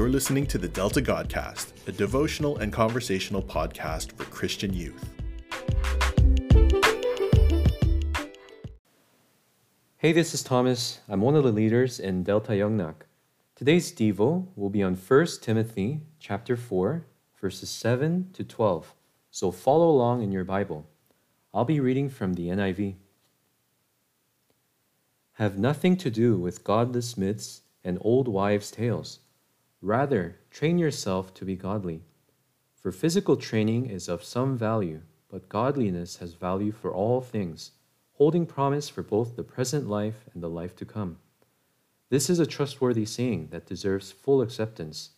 You're listening to the Delta Godcast, a devotional and conversational podcast for Christian youth. Hey, this is Thomas. I'm one of the leaders in Delta Yongnak. Today's Devo will be on 1 Timothy chapter 4, verses 7 to 12. So follow along in your Bible. I'll be reading from the NIV. Have nothing to do with godless myths and old wives' tales. Rather, train yourself to be godly. For physical training is of some value, but godliness has value for all things holding promise for both the present life and the life to come. This is a trustworthy saying that deserves full acceptance.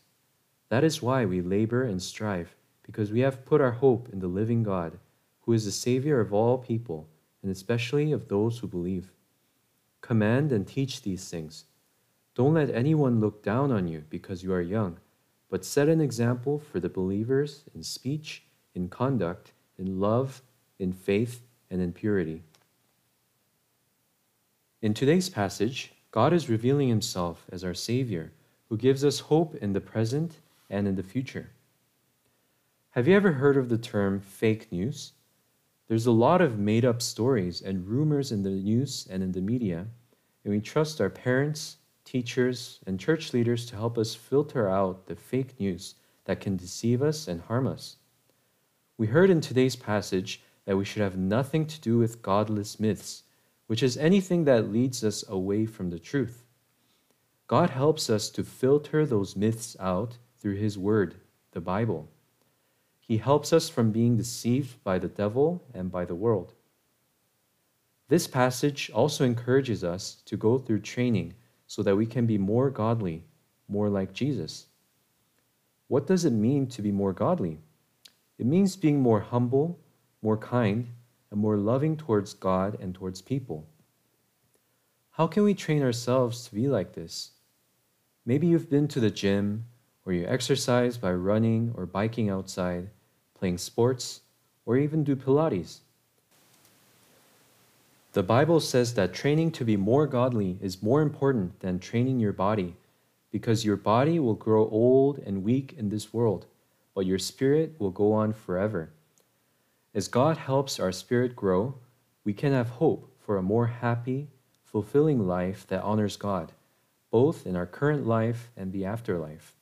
That is why we labor and strive, because we have put our hope in the living God, who is the Savior of all people, and especially of those who believe. Command and teach these things. Don't let anyone look down on you because you are young, but set an example for the believers in speech, in conduct, in love, in faith, and in purity. In today's passage, God is revealing himself as our Savior, who gives us hope in the present and in the future. Have you ever heard of the term fake news? There's a lot of made up stories and rumors in the news and in the media, and we trust our parents, teachers, and church leaders to help us filter out the fake news that can deceive us and harm us. We heard in today's passage that we should have nothing to do with godless myths which is anything that leads us away from the truth. God helps us to filter those myths out through His Word, the Bible. He helps us from being deceived by the devil and by the world. This passage also encourages us to go through training so that we can be more godly, more like Jesus. What does it mean to be more godly? It means being more humble, more kind, and more loving towards God and towards people. How can we train ourselves to be like this? Maybe you've been to the gym, or you exercise by running or biking outside, playing sports, or even do Pilates. The Bible says that training to be more godly is more important than training your body, because your body will grow old and weak in this world, but your spirit will go on forever. As God helps our spirit grow, we can have hope for a more happy, fulfilling life that honors God, both in our current life and the afterlife.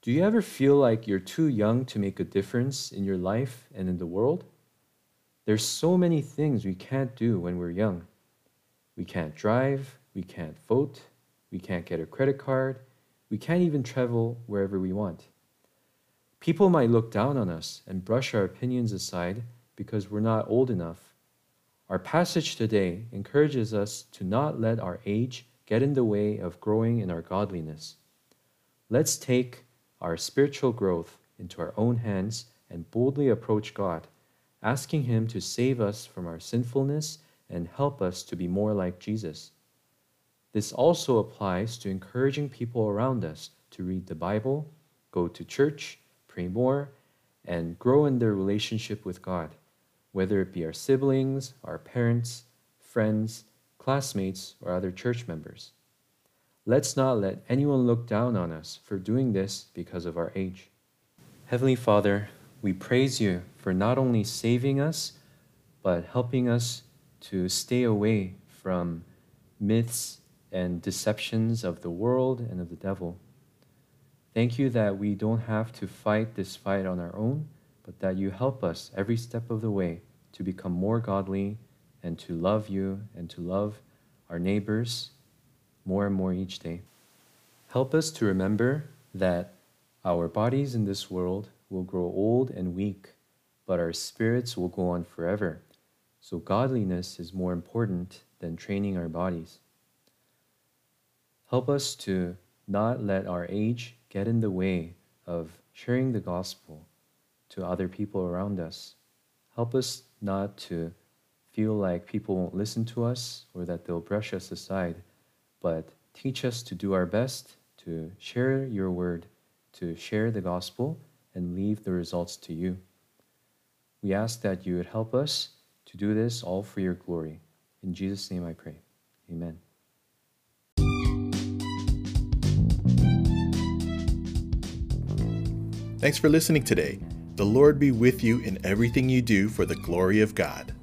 Do you ever feel like you're too young to make a difference in your life and in the world? There's so many things we can't do when we're young. We can't drive, we can't vote, we can't get a credit card, we can't even travel wherever we want. People might look down on us and brush our opinions aside because we're not old enough. Our passage today encourages us to not let our age get in the way of growing in our godliness. Let's take our spiritual growth into our own hands and boldly approach God, asking Him to save us from our sinfulness and help us to be more like Jesus. This also applies to encouraging people around us to read the Bible, go to church, pray more, and grow in their relationship with God, whether it be our siblings, our parents, friends, classmates, or other church members. Let's not let anyone look down on us for doing this because of our age. Heavenly Father, we praise you for not only saving us, but helping us to stay away from myths and deceptions of the world and of the devil. Thank you that we don't have to fight this fight on our own, but that you help us every step of the way to become more godly and to love you and to love our neighbors more and more each day. Help us to remember that our bodies in this world will grow old and weak, but our spirits will go on forever. So, godliness is more important than training our bodies. Help us to not let our age get in the way of sharing the gospel to other people around us. Help us not to feel like people won't listen to us or that they'll brush us aside, but teach us to do our best to share your word, to share the gospel, and leave the results to you. We ask that you would help us to do this all for your glory. In Jesus' name I pray. Amen. Thanks for listening today. The Lord be with you in everything you do for the glory of God.